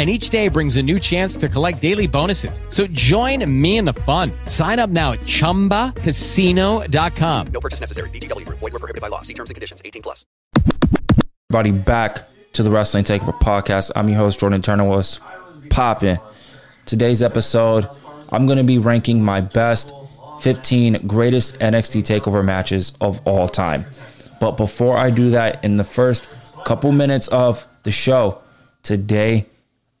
and each day brings a new chance to collect daily bonuses. So join me in the fun. Sign up now at ChumbaCasino.com. No purchase necessary. VGW. Void were prohibited by law. See terms and conditions. 18 plus. Everybody back to the Wrestling Takeover podcast. I'm your host, Jordan Turner. Was popping. Today's episode, I'm going to be ranking my best 15 greatest NXT Takeover matches of all time. But before I do that, in the first couple minutes of the show today,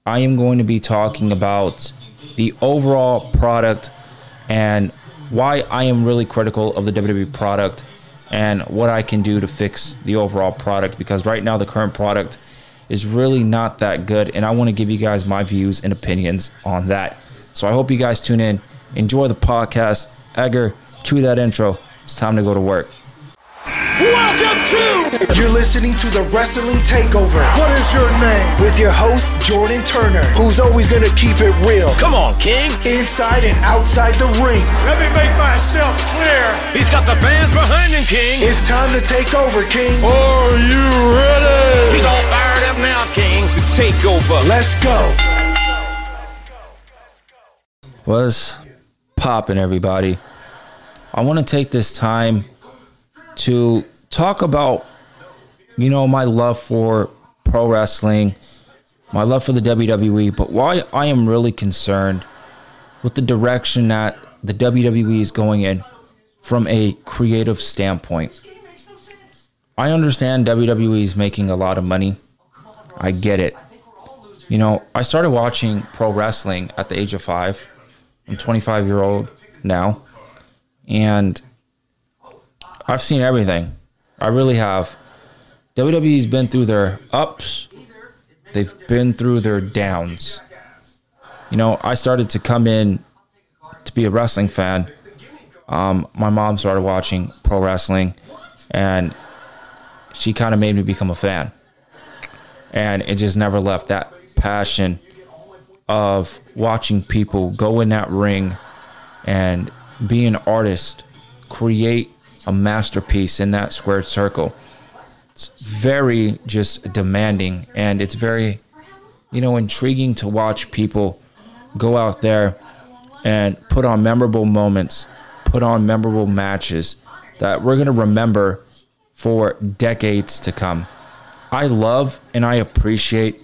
I am going to be talking about the overall product and why I am really critical of the WWE product and what I can do to fix the overall product because right now the current product is really not that good and I want to give you guys my views and opinions on that. So I hope you guys tune in. Enjoy the podcast. Edgar, cue that intro. It's time to go to work. Welcome to. You're listening to the Wrestling Takeover. What is your name? With your host, Jordan Turner, who's always going to keep it real. Come on, King. Inside and outside the ring. Let me make myself clear. He's got the fans behind him, King. It's time to take over, King. Are you ready? He's all fired up now, King. The takeover. Let's go. What's popping, everybody? I want to take this time to talk about, you know, my love for pro wrestling, my love for the WWE, but why I am really concerned with the direction that the WWE is going in from a creative standpoint. I understand WWE is making a lot of money. I get it. You know, I started watching pro wrestling at the age of five. I'm 25 year old now, and I've seen everything. I really have. WWE's been through their ups, they've been through their downs. You know, I started to come in to be a wrestling fan. Um, my mom started watching pro wrestling, and she kind of made me become a fan. And it just never left that passion of watching people go in that ring and be an artist, create a masterpiece in that squared circle. It's very just demanding and it's very, you know, intriguing to watch people go out there and put on memorable moments, put on memorable matches that we're going to remember for decades to come. I love and I appreciate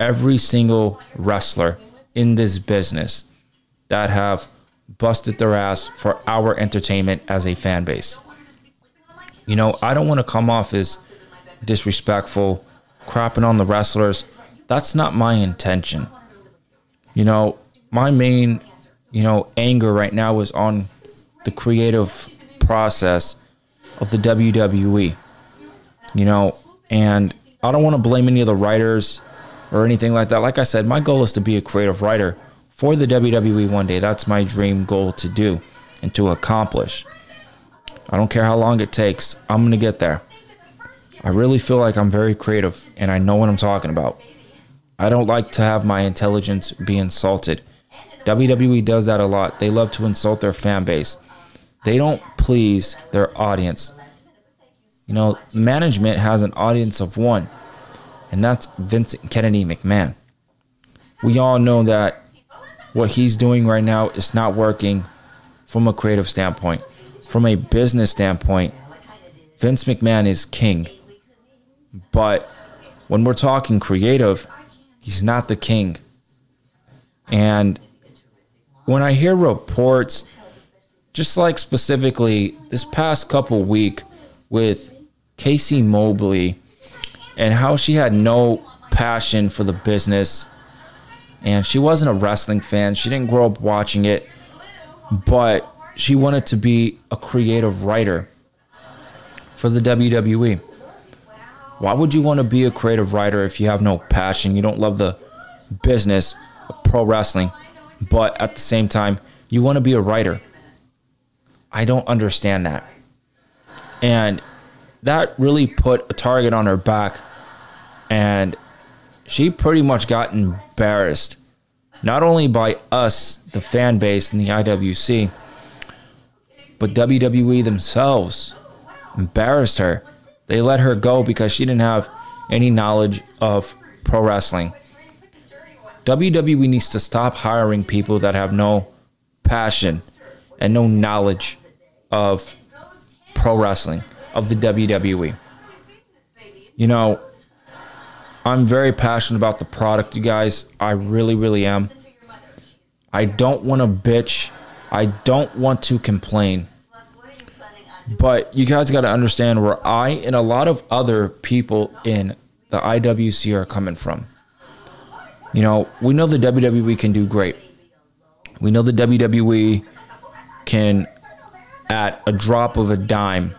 every single wrestler in this business that have busted their ass for our entertainment as a fan base. You know, I don't want to come off as disrespectful, crapping on the wrestlers. That's not my intention. You know, my main, you know, anger right now is on the creative process of the WWE. You know, and I don't want to blame any of the writers or anything like that. Like I said, my goal is to be a creative writer for the WWE one day. That's my dream goal to do and to accomplish. I don't care how long it takes, I'm going to get there. I really feel like I'm very creative and I know what I'm talking about. I don't like to have my intelligence be insulted. WWE does that a lot. They love to insult their fan base. They don't please their audience. You know, management has an audience of one, and that's Vincent Kennedy McMahon. We all know that what he's doing right now is not working from a creative standpoint. From a business standpoint, Vince McMahon is king. But when we're talking creative, he's not the king. And when I hear reports, just like specifically this past couple week with Casey Mobley and how she had no passion for the business and she wasn't a wrestling fan. She didn't grow up watching it, but she wanted to be a creative writer for the WWE. Why would you want to be a creative writer if you have no passion? You don't love the business of pro wrestling, but at the same time, you want to be a writer. I don't understand that. And that really put a target on her back. And she pretty much got embarrassed, not only by us, the fan base and the IWC, but WWE themselves embarrassed her. They let her go because she didn't have any knowledge of pro wrestling. WWE needs to stop hiring people that have no passion and no knowledge of pro wrestling, of the WWE. You know, I'm very passionate about the product, you guys. I really, really am. I don't want to bitch. I don't want to complain. But you guys got to understand where I and a lot of other people in the IWC are coming from. You know, we know the WWE can do great. We know the WWE can, at a drop of a dime,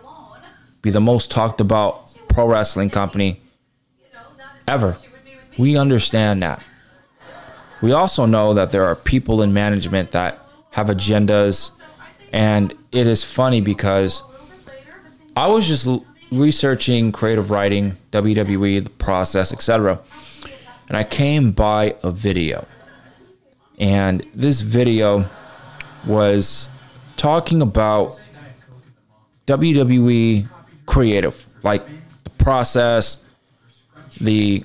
be the most talked about pro wrestling company ever. We understand that. We also know that there are people in management that have agendas. And it is funny because I was just researching creative writing, WWE, the process, etc. And I came by a video. And this video was talking about WWE creative, like the process, the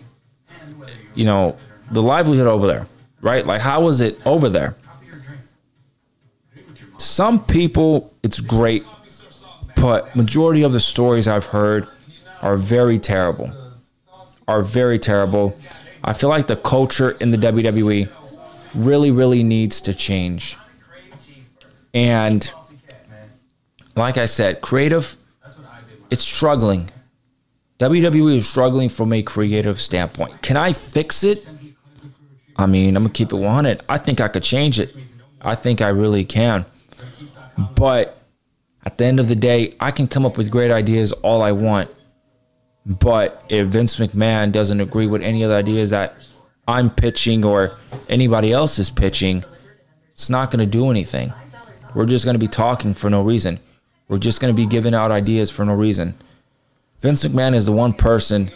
you know, the livelihood over there, right? Like how was it over there? Some people it's great, but majority of the stories I've heard are very terrible. Are very terrible. I feel like the culture in the WWE really, really needs to change. And like I said, creative, it's struggling. WWE is struggling from a creative standpoint. Can I fix it? I mean, I'm gonna keep it 100. I think I could change it. I think I really can. But at the end of the day, I can come up with great ideas all I want. But if Vince McMahon doesn't agree with any of the ideas that I'm pitching or anybody else is pitching, it's not going to do anything. We're just going to be talking for no reason. We're just going to be giving out ideas for no reason. Vince McMahon is the one person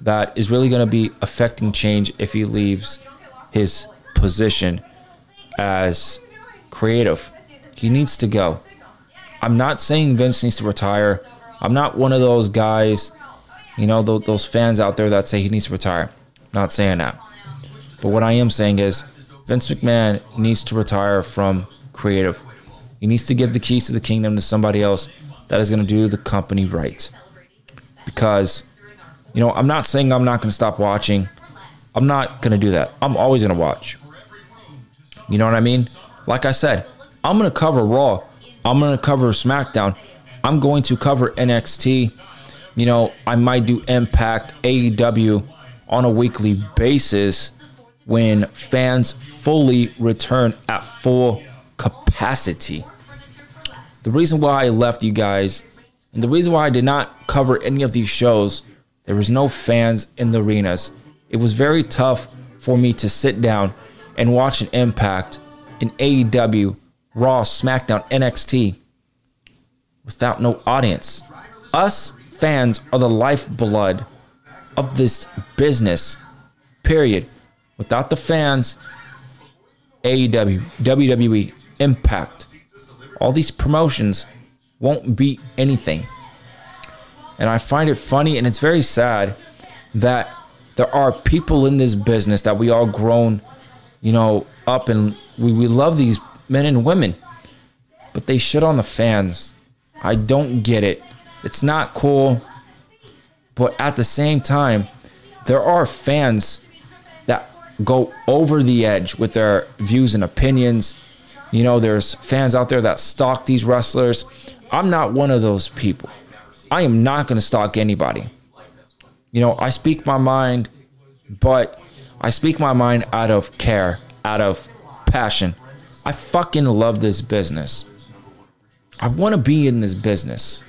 that is really going to be affecting change if he leaves his position as creative. He needs to go. I'm not saying Vince needs to retire. I'm not one of those guys, you know, those, those fans out there that say he needs to retire. not saying that. But what I am saying is Vince McMahon needs to retire from creative. He needs to give the keys to the kingdom to somebody else that is going to do the company right. Because, you know, I'm not saying I'm not going to stop watching. I'm not going to do that. I'm always going to watch. You know what I mean? Like I said, I'm going to cover Raw. I'm going to cover SmackDown. I'm going to cover NXT. You know, I might do Impact, AEW on a weekly basis when fans fully return at full capacity. The reason why I left you guys, and the reason why I did not cover any of these shows, there was no fans in the arenas. It was very tough for me to sit down and watch an Impact, an AEW, Raw, SmackDown, NXT without no audience. Us fans are the lifeblood of this business, period. Without the fans, AEW, WWE, Impact, all these promotions won't be anything. And I find it funny and it's very sad that there are people in this business that we all grown, you know, up and we, we love these men and women, but they shit on the fans. I don't get it. It's not cool. But at the same time, there are fans that go over the edge with their views and opinions. You know, there's fans out there that stalk these wrestlers. I'm not one of those people. I am not going to stalk anybody. You know, I speak my mind, but I speak my mind out of care, out of passion. I fucking love this business. I want to be in this business.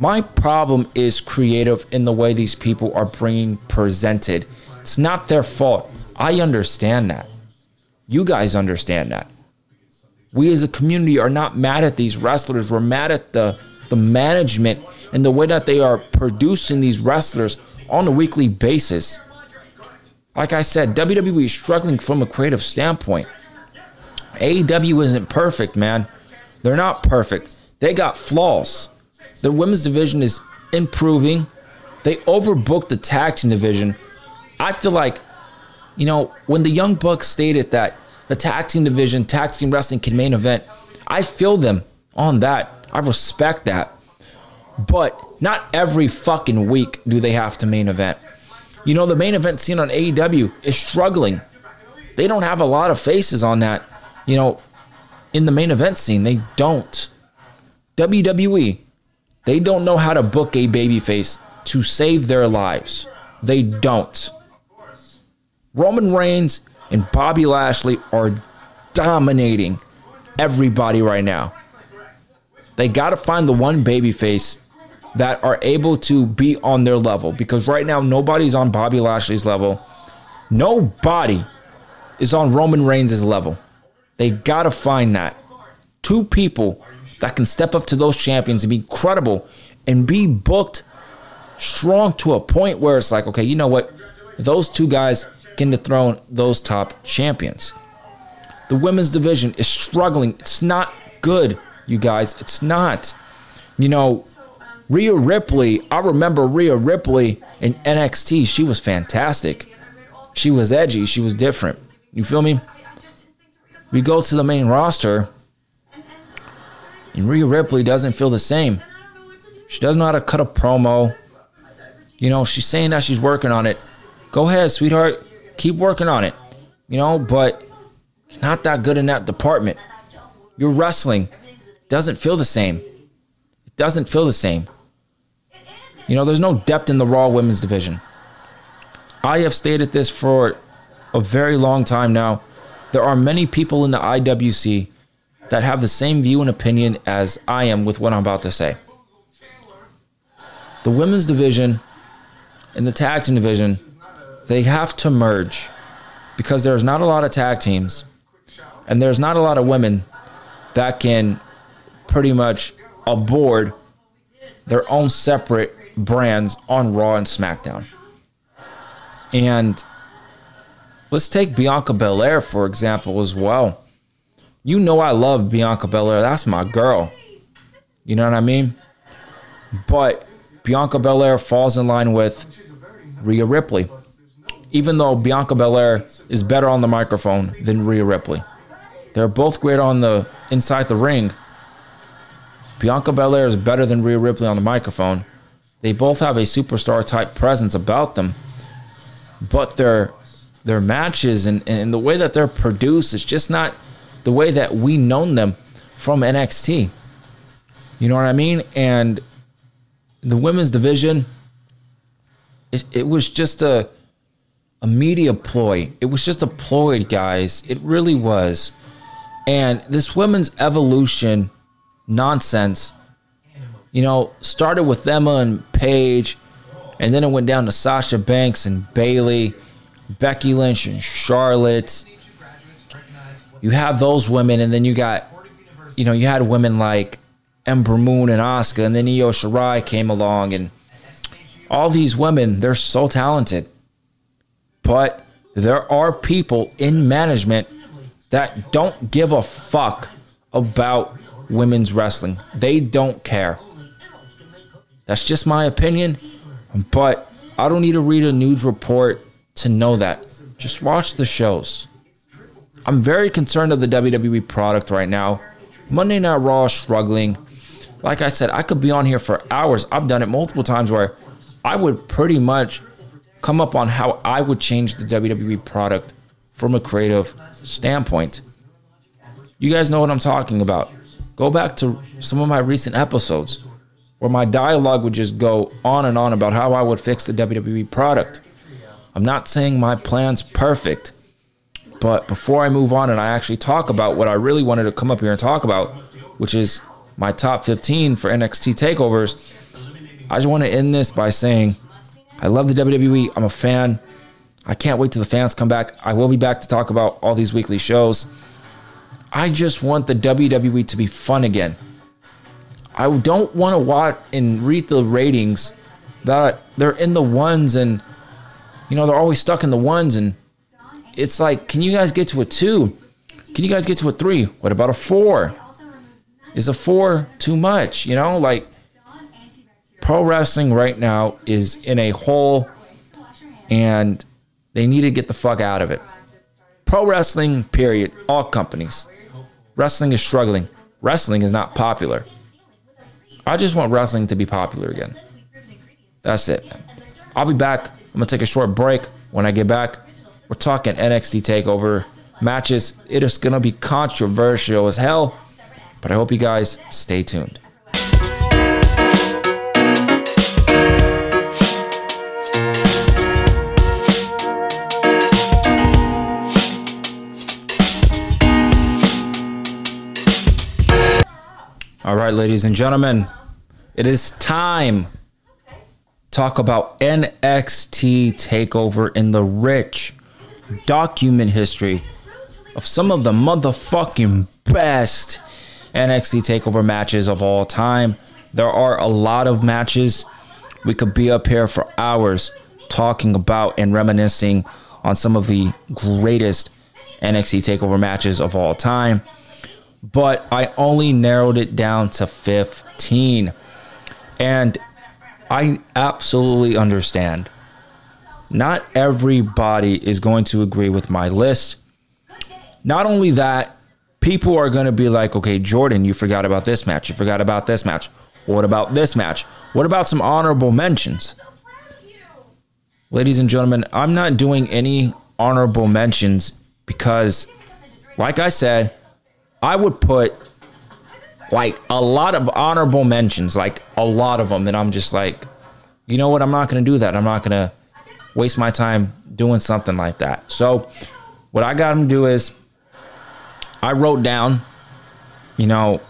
My problem is creative in the way these people are bringing presented. It's not their fault. I understand that. You guys understand that. We as a community are not mad at these wrestlers. We're mad at the the management and the way that they are producing these wrestlers on a weekly basis. Like I said, WWE is struggling from a creative standpoint. AEW isn't perfect, man. They're not perfect. They got flaws. The women's division is improving. They overbooked the tag team division. I feel like, you know, when the Young Bucks stated that the tag team division, tag team wrestling can main event, I feel them on that. I respect that. But not every fucking week do they have to main event. You know, the main event scene on AEW is struggling. They don't have a lot of faces on that, you know, in the main event scene. They don't. WWE, they don't know how to book a babyface to save their lives. They don't. Roman Reigns and Bobby Lashley are dominating everybody right now. They got to find the one babyface that are able to be on their level because right now nobody's on Bobby Lashley's level. Nobody is on Roman Reigns' level. They got to find that. Two people that can step up to those champions and be credible and be booked strong to a point where it's like, okay, you know what? Those two guys can dethrone those top champions. The women's division is struggling. It's not good, you guys. It's not. You know, Rhea Ripley, I remember Rhea Ripley in NXT. She was fantastic. She was edgy. She was different. You feel me? We go to the main roster, and Rhea Ripley doesn't feel the same. She doesn't know how to cut a promo. You know, she's saying that she's working on it. Go ahead, sweetheart. Keep working on it. You know, but not that good in that department. Your wrestling doesn't feel the same. It doesn't feel the same. You know, there's no depth in the Raw women's division. I have stated this for a very long time now. There are many people in the IWC that have the same view and opinion as I am with what I'm about to say. The women's division and the tag team division, they have to merge because there's not a lot of tag teams and there's not a lot of women that can pretty much aboard their own separate brands on Raw and SmackDown. And let's take Bianca Belair, for example, as well. You know, I love Bianca Belair. That's my girl. You know what I mean? But Bianca Belair falls in line with Rhea Ripley. Even though Bianca Belair is better on the microphone than Rhea Ripley. They're both great on the inside the ring. Bianca Belair is better than Rhea Ripley on the microphone. They both have a superstar type presence about them. But their their matches and, and the way that they're produced is just not the way that we known them from NXT. You know what I mean? And the women's division, it, it was just a a media ploy. It was just a ploy, guys. It really was. And this women's evolution nonsense, you know, started with Emma and Paige, and then it went down to Sasha Banks and Bayley, Becky Lynch and Charlotte. You have those women, and then you got, you know, you had women like Ember Moon and Asuka, and then Io Shirai came along, and all these women, they're so talented. But there are people in management that don't give a fuck about women's wrestling. They don't care. That's just my opinion, but I don't need to read a news report to know that. Just watch the shows. I'm very concerned of the WWE product right now. Monday Night Raw struggling. Like I said, I could be on here for hours. I've done it multiple times where I would pretty much come up on how I would change the WWE product from a creative standpoint. You guys know what I'm talking about. Go back to some of my recent episodes. where my dialogue would just go on and on about how I would fix the WWE product. I'm not saying my plan's perfect, but before I move on and I actually talk about what I really wanted to come up here and talk about, which is my top 15 for NXT takeovers, I just want to end this by saying I love the WWE. I'm a fan. I can't wait till the fans come back. I will be back to talk about all these weekly shows. I just want the WWE to be fun again. I don't want to watch and read the ratings that they're in the ones and you know they're always stuck in the ones and it's like can you guys get to a 2? Can you guys get to a 3? What about a 4? Is a 4 too much, you know? Like pro wrestling right now is in a hole and they need to get the fuck out of it. Pro wrestling, period. All companies. Wrestling is struggling. Wrestling is not popular. I just want wrestling to be popular again. That's it. I'll be back. I'm going to take a short break. When I get back, we're talking NXT TakeOver matches. It is going to be controversial as hell, but I hope you guys stay tuned. All right, ladies and gentlemen, it is time talk about NXT takeover in the rich document history of some of the motherfucking best NXT takeover matches of all time. There are a lot of matches. We could be up here for hours talking about and reminiscing on some of the greatest NXT takeover matches of all time but I only narrowed it down to 15. And I absolutely understand. Not everybody is going to agree with my list. Not only that, people are going to be like, okay, Jordan, you forgot about this match. You forgot about this match. What about this match? What about some honorable mentions? Ladies and gentlemen, I'm not doing any honorable mentions because, like I said, I would put like a lot of honorable mentions, like a lot of them. And I'm just like, you know what? I'm not going to do that. I'm not going to waste my time doing something like that. So, what I got to do is I wrote down, you know,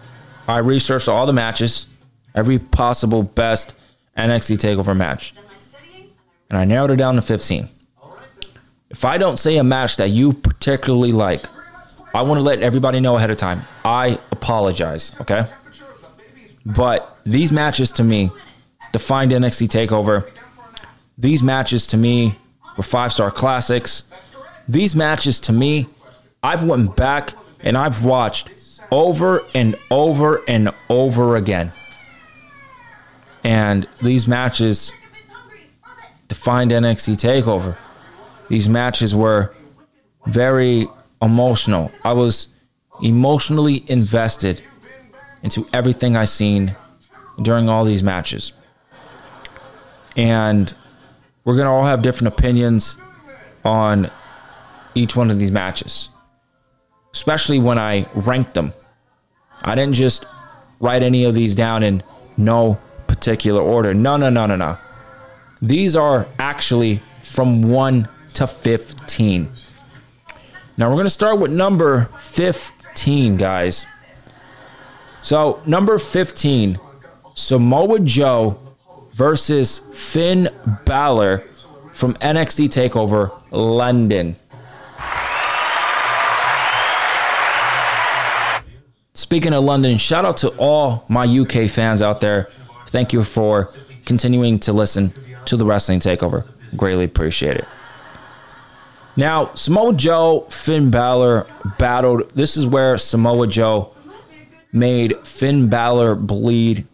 I researched all the matches, every possible best NXT TakeOver match, and I narrowed it down to 15. If I don't say a match that you particularly like, I want to let everybody know ahead of time. I apologize, okay? But these matches to me defined NXT TakeOver. These matches to me were five star classics. These matches to me, I've went back and I've watched over and over and over again. And these matches defined NXT TakeOver. These matches were very emotional. I was emotionally invested into everything I seen during all these matches. And we're going to all have different opinions on each one of these matches, especially when I ranked them. I didn't just write any of these down in no particular order. No, no, no, no, no. These are actually from 1 to 15. Now we're going to start with number 15, guys. So, number 15, Samoa Joe versus Finn Balor from NXT TakeOver London. Speaking of London, shout out to all my UK fans out there. Thank you for continuing to listen to the Wrestling Takeover. Greatly appreciate it. Now, Samoa Joe, Finn Balor battled. This is where Samoa Joe made Finn Balor bleed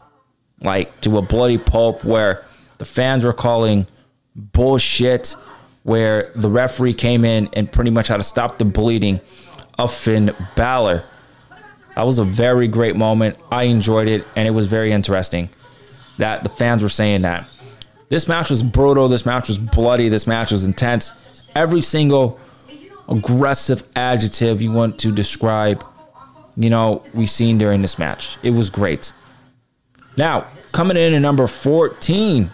like to a bloody pulp where the fans were calling bullshit where the referee came in and pretty much had to stop the bleeding of Finn Balor. That was a very great moment. I enjoyed it and it was very interesting that the fans were saying that. This match was brutal. This match was bloody. This match was intense every single aggressive adjective you want to describe, you know, we've seen during this match. It was great. Now, Coming in at number 14,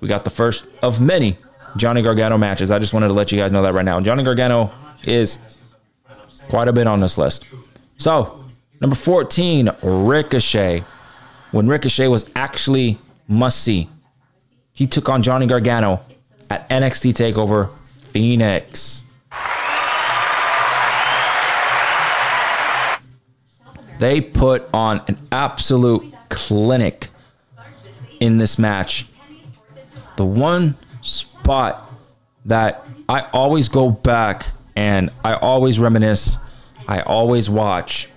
we got the first of many Johnny Gargano matches. I just wanted to let you guys know that right now. Johnny Gargano is quite a bit on this list. So, number 14, Ricochet. When Ricochet was actually must see, he took on Johnny Gargano at NXT TakeOver Phoenix. They put on an absolute clinic in this match. The one spot that I always go back and I always reminisce, I always watch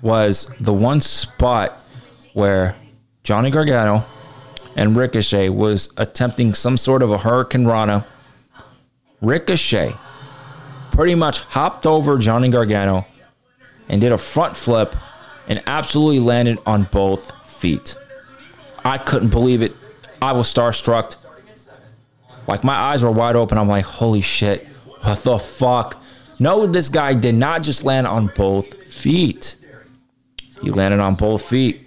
was the one spot where Johnny Gargano and Ricochet was attempting some sort of a hurricanrana. Ricochet pretty much hopped over Johnny Gargano and did a front flip and absolutely landed on both feet. I couldn't believe it. I was starstruck. Like my eyes were wide open. I'm like, holy shit, what the fuck? No, this guy did not just land on both feet. He landed on both feet.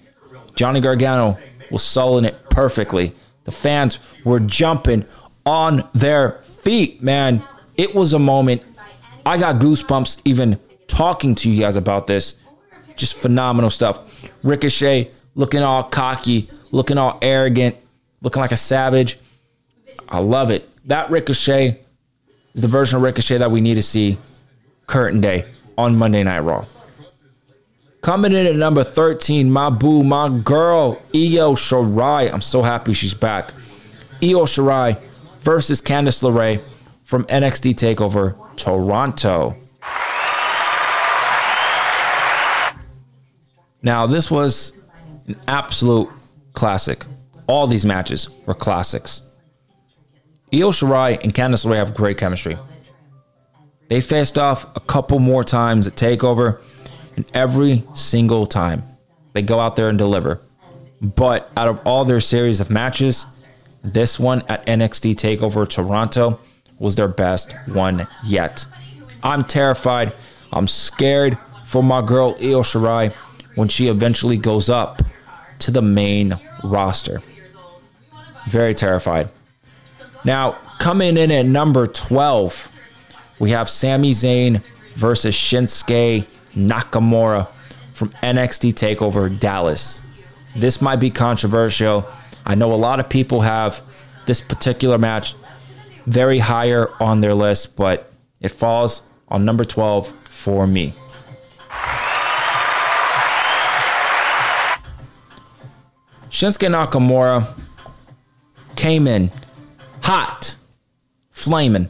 Johnny Gargano was selling it perfectly. The fans were jumping on their feet, man. It was a moment. I got goosebumps even talking to you guys about this. Just phenomenal stuff. Ricochet looking all cocky, looking all arrogant, looking like a savage. I love it. That Ricochet is the version of Ricochet that we need to see current day on Monday Night Raw. Coming in at number 13, my boo, my girl, Io Shirai. I'm so happy she's back. Io Shirai versus Candice LeRae from NXT TakeOver Toronto. Now, this was an absolute classic. All these matches were classics. Io Shirai and Candice LeRae have great chemistry. They faced off a couple more times at TakeOver, and every single time they go out there and deliver. But out of all their series of matches, this one at NXT TakeOver Toronto was their best one yet. I'm terrified. I'm scared for my girl Io Shirai when she eventually goes up to the main roster. Very terrified. Now, coming in at number 12, we have Sami Zayn versus Shinsuke Nakamura from NXT TakeOver Dallas. This might be controversial. I know a lot of people have this particular match very higher on their list, but it falls on number 12 for me. Shinsuke Nakamura came in hot, flaming.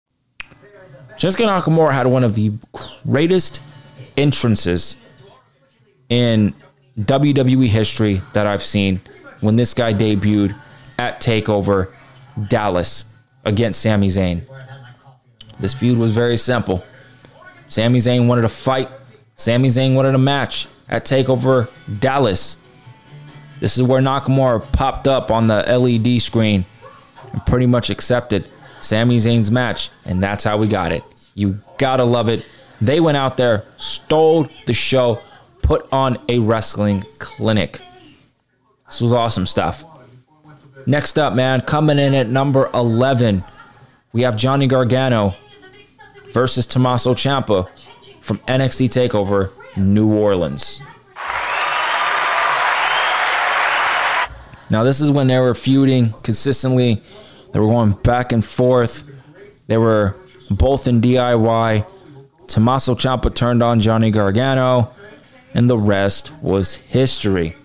Shinsuke Nakamura had one of the greatest entrances in WWE history that I've seen when this guy debuted at TakeOver Dallas against Sami Zayn. This feud was very simple. Sami Zayn wanted a fight. Sami Zayn wanted a match at TakeOver Dallas. This is where Nakamura popped up on the LED screen and pretty much accepted Sami Zayn's match, and that's how we got it. You gotta love it. They went out there, stole the show, put on a wrestling clinic. This was awesome stuff. Next up, man, coming in at number 11, we have Johnny Gargano versus Tommaso Ciampa from NXT TakeOver New Orleans. Now, this is when they were feuding consistently. They were going back and forth. They were both in DIY. Tommaso Ciampa turned on Johnny Gargano, and the rest was history.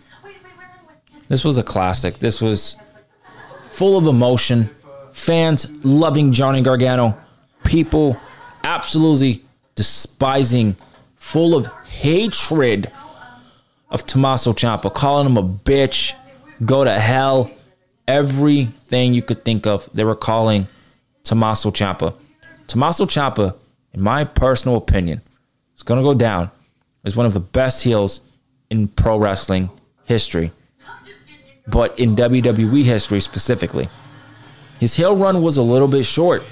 This was a classic. This was full of emotion. Fans loving Johnny Gargano. People absolutely despising, full of hatred of Tommaso Ciampa, calling him a bitch, go to hell. Everything you could think of, they were calling Tommaso Ciampa. Tommaso Ciampa, in my personal opinion, is going to go down as one of the best heels in pro wrestling history, but in WWE history specifically. His heel run was a little bit short.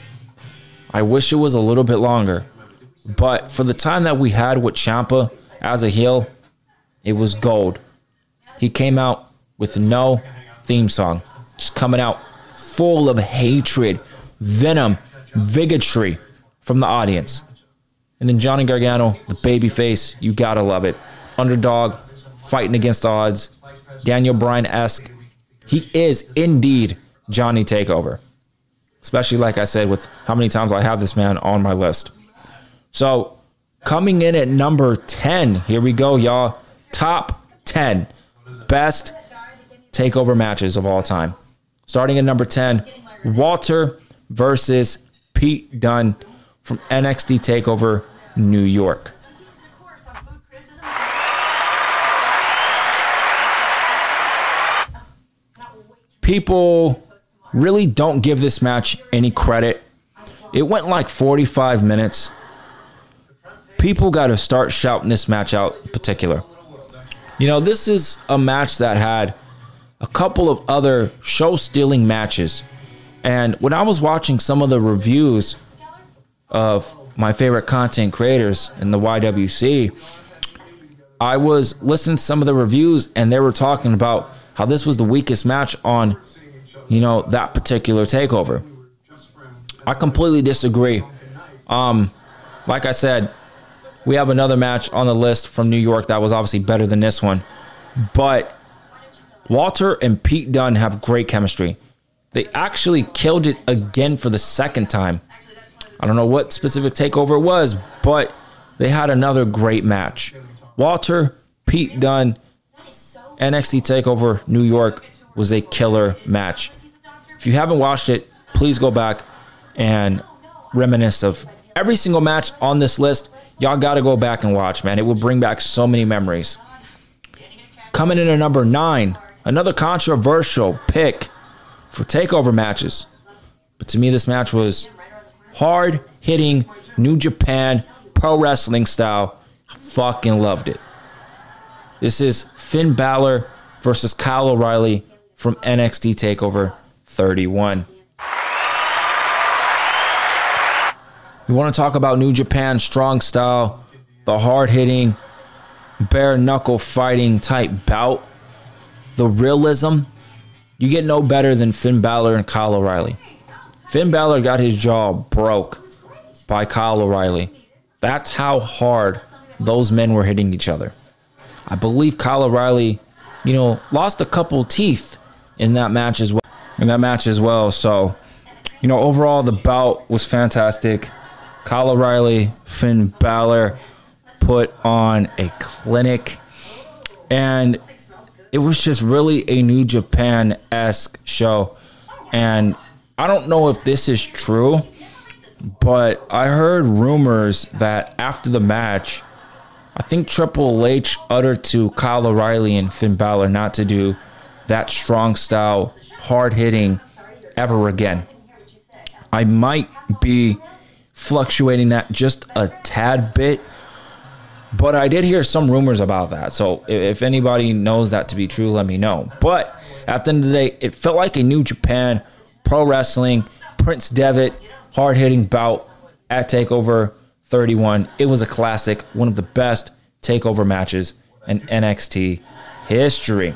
I wish it was a little bit longer. But for the time that we had with Ciampa as a heel, it was gold. He came out with no theme song, just coming out full of hatred, venom, bigotry from the audience. And then Johnny Gargano, the babyface, you gotta love it. Underdog, fighting against odds. Daniel Bryan esque. He is indeed Johnny Takeover. Especially, like I said, with how many times I have this man on my list. So, coming in at number 10, here we go, y'all. Top 10 best takeover matches of all time. Starting at number 10, Walter versus Pete Dunne from NXT TakeOver New York. People really don't give this match any credit. It went like 45 minutes. People got to start shouting this match out in particular. You know, this is a match that had a couple of other show stealing matches. And when I was watching some of the reviews of my favorite content creators in the IWC, I was listening to some of the reviews and they were talking about how this was the weakest match on, you know, that particular takeover. I completely disagree. Um, like I said, we have another match on the list from New York that was obviously better than this one. But Walter and Pete Dunne have great chemistry. They actually killed it again for the second time. I don't know what specific takeover it was, but they had another great match. Walter, Pete Dunne, NXT TakeOver New York was a killer match. If you haven't watched it, please go back and reminisce of every single match on this list. Y'all got to go back and watch, man. It will bring back so many memories. Coming in at number nine, another controversial pick for takeover matches. But to me, this match was hard hitting New Japan pro wrestling style. I fucking loved it. This is Finn Balor versus Kyle O'Reilly from NXT TakeOver 31. We want to talk about New Japan strong style, the hard hitting, bare knuckle fighting type bout, the realism. You get no better than Finn Balor and Kyle O'Reilly. Finn Balor got his jaw broke by Kyle O'Reilly. That's how hard those men were hitting each other. I believe Kyle O'Reilly, you know, lost a couple teeth in that match as well. In that match as well. So, you know, overall the bout was fantastic. Kyle O'Reilly, Finn Balor put on a clinic. And it was just really a New Japan esque show. And I don't know if this is true, but I heard rumors that after the match, I think Triple H uttered to Kyle O'Reilly and Finn Balor not to do that strong style, hard hitting ever again. I might be fluctuating that just a tad bit, but I did hear some rumors about that. So if anybody knows that to be true, let me know. But at the end of the day, it felt like a New Japan Pro Wrestling Prince Devitt hard hitting bout at TakeOver 31. It was a classic, one of the best TakeOver matches in NXT history.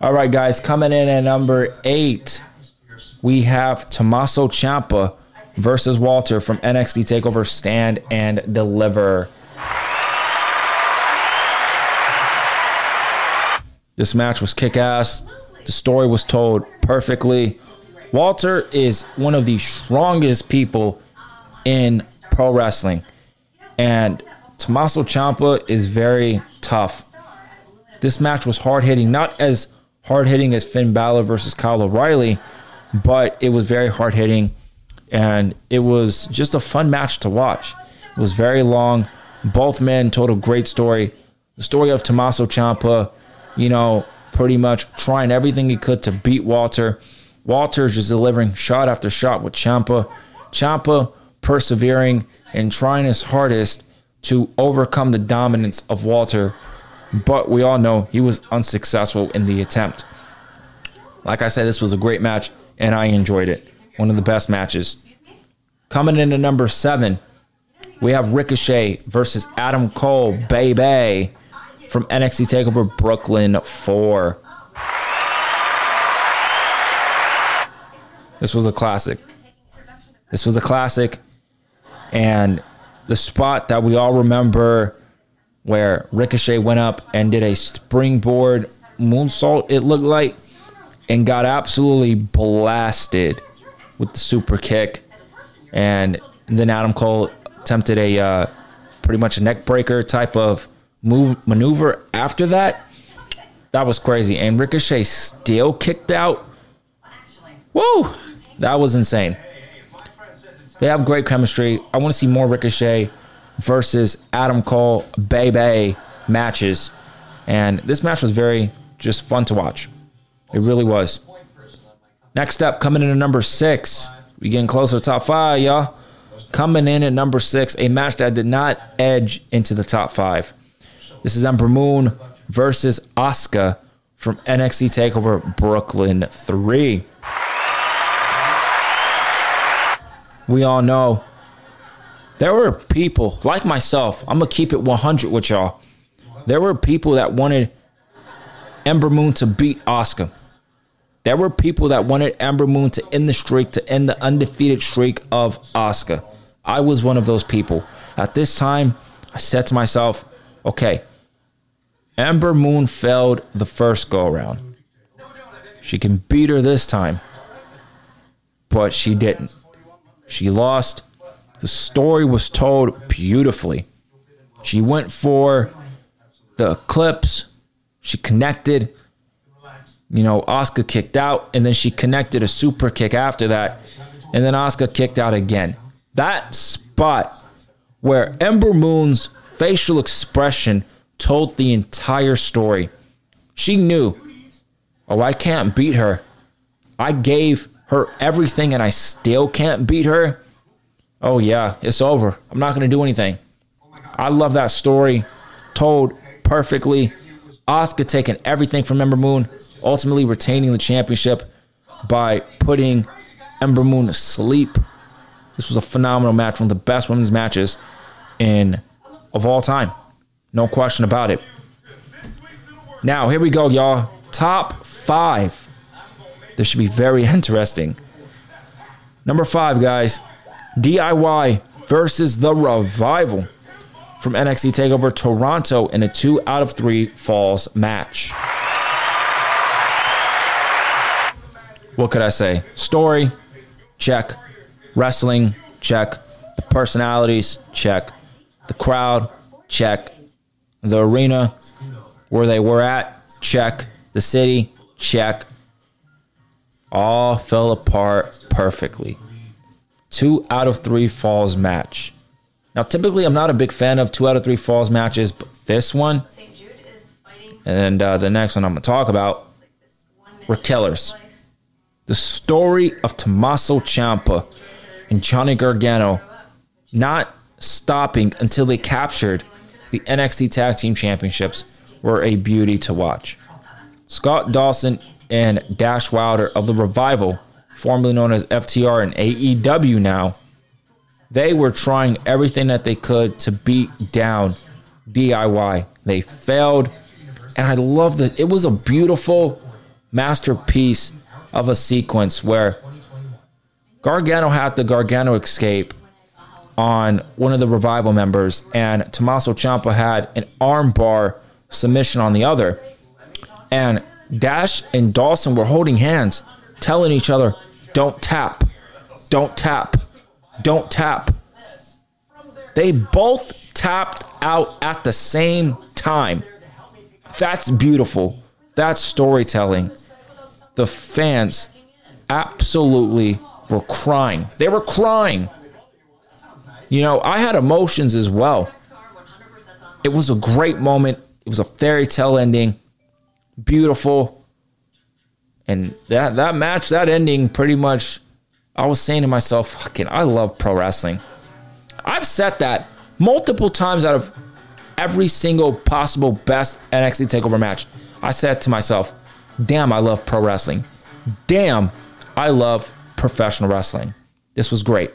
All right, guys, coming in at number eight, we have Tommaso Ciampa versus Walter from NXT TakeOver Stand and Deliver. This match was kick ass. The story was told perfectly. Walter is one of the strongest people in pro wrestling. And Tommaso Ciampa is very tough. This match was hard hitting, not as hard hitting as Finn Balor versus Kyle O'Reilly, but it was very hard hitting. And it was just a fun match to watch. It was very long. Both men told a great story. The story of Tommaso Ciampa, you know, pretty much trying everything he could to beat Walter. Walter just delivering shot after shot with Ciampa. Ciampa persevering and trying his hardest to overcome the dominance of Walter, but we all know he was unsuccessful in the attempt. Like I said, this was a great match and I enjoyed it. One of the best matches. Coming into number seven, we have Ricochet versus Adam Cole, baby, from NXT TakeOver Brooklyn 4. This was a classic. This was a classic. And the spot that we all remember where Ricochet went up and did a springboard moonsault, it looked like, and got absolutely blasted with the super kick. And then Adam Cole attempted a uh, pretty much a neck breaker type of move maneuver after that. That was crazy. And Ricochet still kicked out. Whoa! That was insane. They have great chemistry. I want to see more Ricochet versus Adam Cole Bay matches. And this match was very just fun to watch. It really was. Next up, coming in at number six. We getting closer to top five, y'all. Coming in at number six, a match that did not edge into the top five. This is Ember Moon versus Asuka from NXT TakeOver Brooklyn 3. We all know there were people like myself. I'm gonna keep it 100 with y'all. There were people that wanted Ember Moon to beat Asuka. There were people that wanted Ember Moon to end the streak, to end the undefeated streak of Asuka. I was one of those people. At this time, I said to myself, okay, Ember Moon failed the first go around. She can beat her this time, but she didn't. She lost. The story was told beautifully. She went for the eclipse. She connected. You know, Asuka kicked out, and then she connected a super kick after that, and then Asuka kicked out again. That spot where Ember Moon's facial expression told the entire story. She knew, oh, I can't beat her. I gave her everything and I still can't beat her. Oh, yeah, it's over. I'm not going to do anything. I love that story told perfectly. Asuka taking everything from Ember Moon, ultimately retaining the championship by putting Ember Moon to sleep. This was a phenomenal match, one of the best women's matches in of all time. No question about it. Now, here we go, y'all. Top five. This should be very interesting. Number five, guys. DIY versus the Revival from NXT TakeOver Toronto in a two out of three falls match. What could I say? Story, check. Wrestling, check. The personalities, check. The crowd, check. The arena, where they were at, check. The city, check. All fell apart perfectly. Two out of three falls match. Now, typically, I'm not a big fan of two out of three falls matches, but this one and uh, the next one I'm going to talk about were killers. The story of Tommaso Ciampa and Johnny Gargano not stopping until they captured the NXT Tag Team Championships were a beauty to watch. Scott Dawson and Dash Wilder of the Revival, formerly known as FTR and AEW now, they were trying everything that they could to beat down DIY. They failed. And I love that. It was a beautiful masterpiece of a sequence where Gargano had the Gargano escape on one of the revival members, and Tommaso Ciampa had an armbar submission on the other. And Dash and Dawson were holding hands, telling each other, Don't tap, don't tap, don't tap. They both tapped out at the same time. That's beautiful. That's storytelling. The fans absolutely were crying. They were crying. You know, I had emotions as well. It was a great moment. It was a fairy tale ending. Beautiful. And that that match, that ending, pretty much, I was saying to myself, "Fucking, I love pro wrestling." I've said that multiple times out of every single possible best NXT Takeover match. I said to myself, "Damn, I love pro wrestling. Damn, I love professional wrestling." This was great.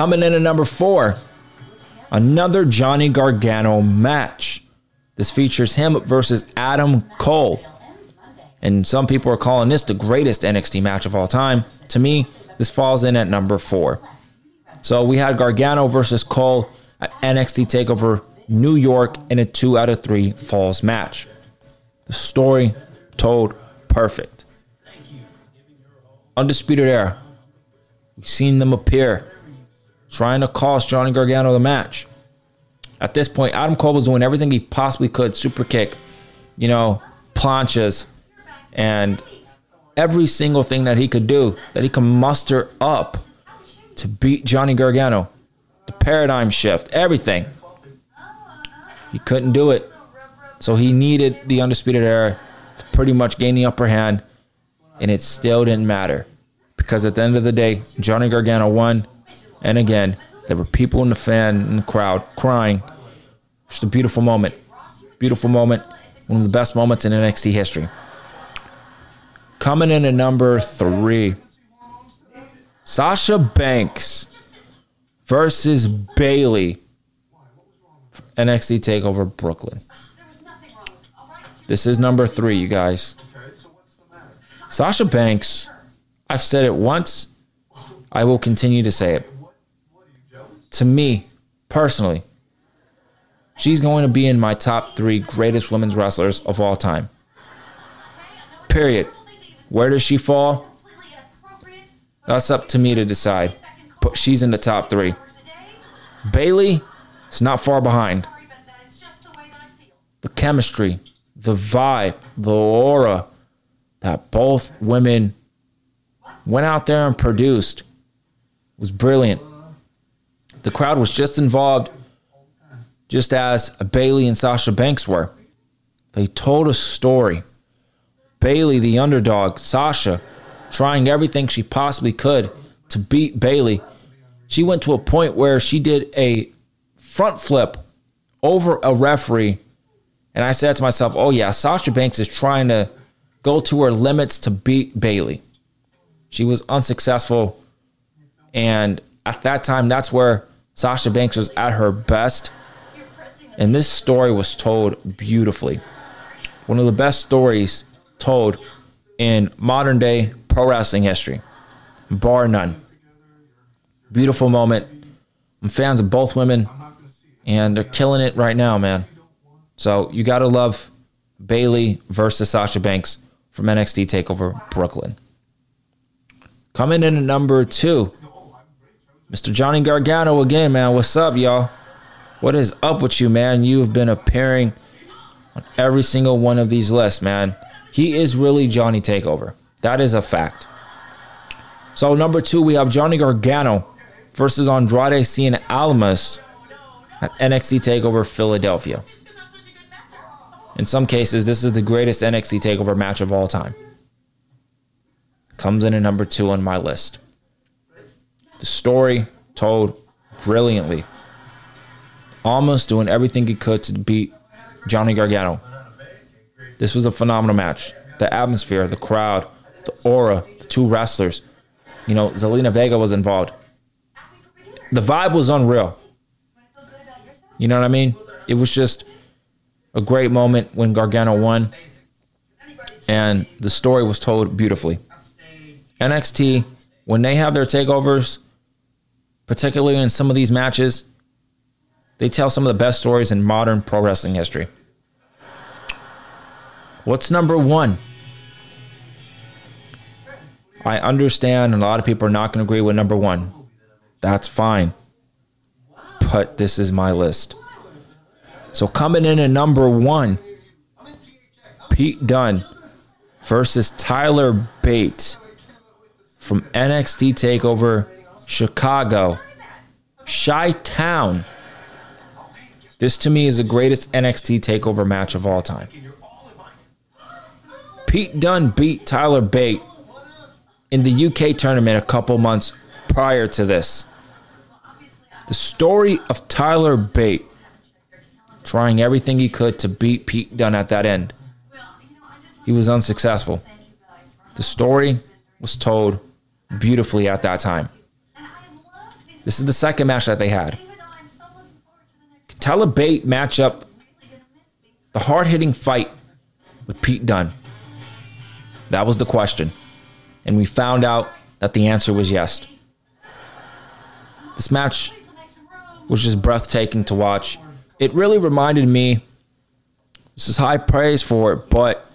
Coming in at number four, another Johnny Gargano match. This features him versus Adam Cole. And some people are calling this the greatest NXT match of all time. To me, this falls in at number four. So we had Gargano versus Cole at NXT TakeOver New York in a two out of three falls match. The story told perfect. Undisputed Era. We've seen them appear trying to cost Johnny Gargano the match. At this point, Adam Cole was doing everything he possibly could super kick, you know, planches, and every single thing that he could do that he could muster up to beat Johnny Gargano. The paradigm shift, everything. He couldn't do it. So he needed the Undisputed Era to pretty much gain the upper hand, and it still didn't matter. Because at the end of the day, Johnny Gargano won, and again, there were people in the fan in the crowd crying. Just a beautiful moment. Beautiful moment. One of the best moments in NXT history. Coming in at number three, Sasha Banks versus Bayley. NXT Takeover Brooklyn. This is number three, you guys. Sasha Banks, I've said it once. I will continue to say it. To me, personally, she's going to be in my top three greatest women's wrestlers of all time. Period. Where does she fall? That's up to me to decide. But she's in the top three. Bayley is not far behind. The chemistry, the vibe, the aura that both women went out there and produced was brilliant. The crowd was just involved, just as Bayley and Sasha Banks were. They told a story. Bayley, the underdog, Sasha, trying everything she possibly could to beat Bayley. She went to a point where she did a front flip over a referee. And I said to myself, oh, yeah, Sasha Banks is trying to go to her limits to beat Bayley. She was unsuccessful. And at that time, that's where Sasha Banks was at her best. And this story was told beautifully. One of the best stories told in modern day pro wrestling history, bar none. Beautiful moment. I'm fans of both women, and they're killing it right now, man. So you got to love Bayley versus Sasha Banks from NXT Takeover Brooklyn. Coming in at number two, Mr. Johnny Gargano again, man. What's up, y'all? What is up with you, man? You've been appearing on every single one of these lists, man. He is really Johnny Takeover. That is a fact. So, number two, we have Johnny Gargano versus Andrade Cien Almas at NXT TakeOver Philadelphia. In some cases, this is the greatest NXT TakeOver match of all time. Comes in at number two on my list. The story told brilliantly. Almas doing everything he could to beat Johnny Gargano. This was a phenomenal match. The atmosphere, the crowd, the aura, the two wrestlers. You know, Zelina Vega was involved. The vibe was unreal. You know what I mean? It was just a great moment when Gargano won. And the story was told beautifully. NXT, when they have their takeovers, particularly in some of these matches, they tell some of the best stories in modern pro wrestling history. What's number one? I understand a lot of people are not going to agree with number one. That's fine. But this is my list. So coming in at number one, Pete Dunne versus Tyler Bate from NXT TakeOver Chicago, Chi Town. This to me is the greatest NXT TakeOver match of all time. Pete Dunne beat Tyler Bate in the UK tournament a couple months prior to this. The story of Tyler Bate trying everything he could to beat Pete Dunne at that end. He was unsuccessful. The story was told beautifully at that time. This is the second match that they had. Tyler Bate match up the hard hitting fight with Pete Dunne? That was the question. And we found out that the answer was yes. This match was just breathtaking to watch. It really reminded me, this is high praise for it, but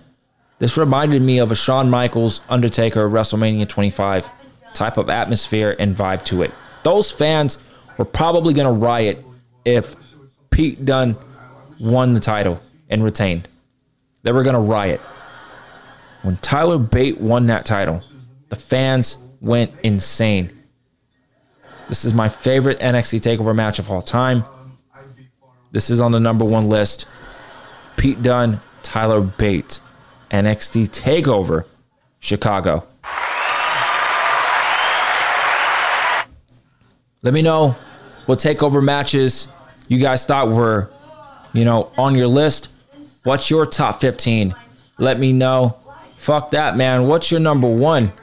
this reminded me of a Shawn Michaels Undertaker WrestleMania 25 type of atmosphere and vibe to it. Those fans were probably going to riot if Pete Dunne won the title and retained. They were going to riot. When Tyler Bate won that title, the fans went insane. This is my favorite NXT TakeOver match of all time. This is on the number one list. Pete Dunne, Tyler Bate, NXT TakeOver, Chicago. Let me know what TakeOver matches you guys thought were, you know, on your list. What's your top 15? Let me know. Fuck that, man. What's your number one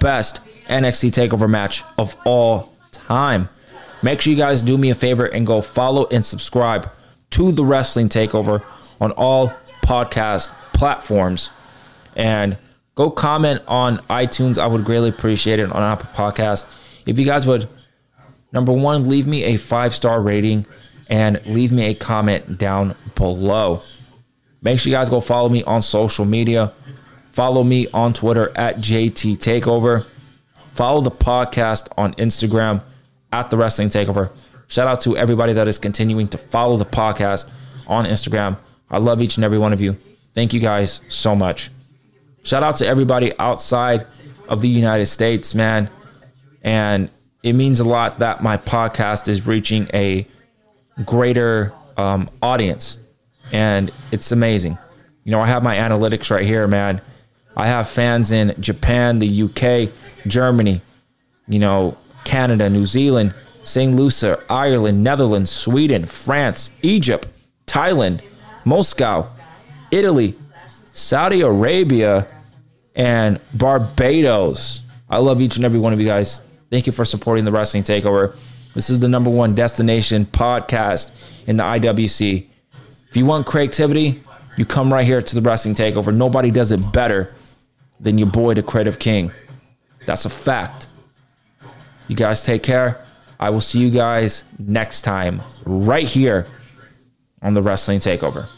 best NXT TakeOver match of all time? Make sure you guys do me a favor and go follow and subscribe to the Wrestling Takeover on all podcast platforms. And go comment on iTunes. I would greatly appreciate it on Apple Podcasts. If you guys would, number one, leave me a five star rating and leave me a comment down below. Make sure you guys go follow me on social media. Follow me on Twitter at JT Takeover. Follow the podcast on Instagram at the Wrestling Takeover. Shout out to everybody that is continuing to follow the podcast on Instagram. I love each and every one of you. Thank you guys so much. Shout out to everybody outside of the United States, man. And it means a lot that my podcast is reaching a greater um, audience. And it's amazing. You know, I have my analytics right here, man. I have fans in Japan, the UK, Germany, you know, Canada, New Zealand, St. Lucia, Ireland, Netherlands, Sweden, France, Egypt, Thailand, Moscow, Italy, Saudi Arabia, and Barbados. I love each and every one of you guys. Thank you for supporting the Wrestling Takeover. This is the number one destination podcast in the IWC. If you want creativity, you come right here to the Wrestling Takeover. Nobody does it better than your boy, the Creative King. That's a fact. You guys take care. I will see you guys next time right here on the Wrestling Takeover.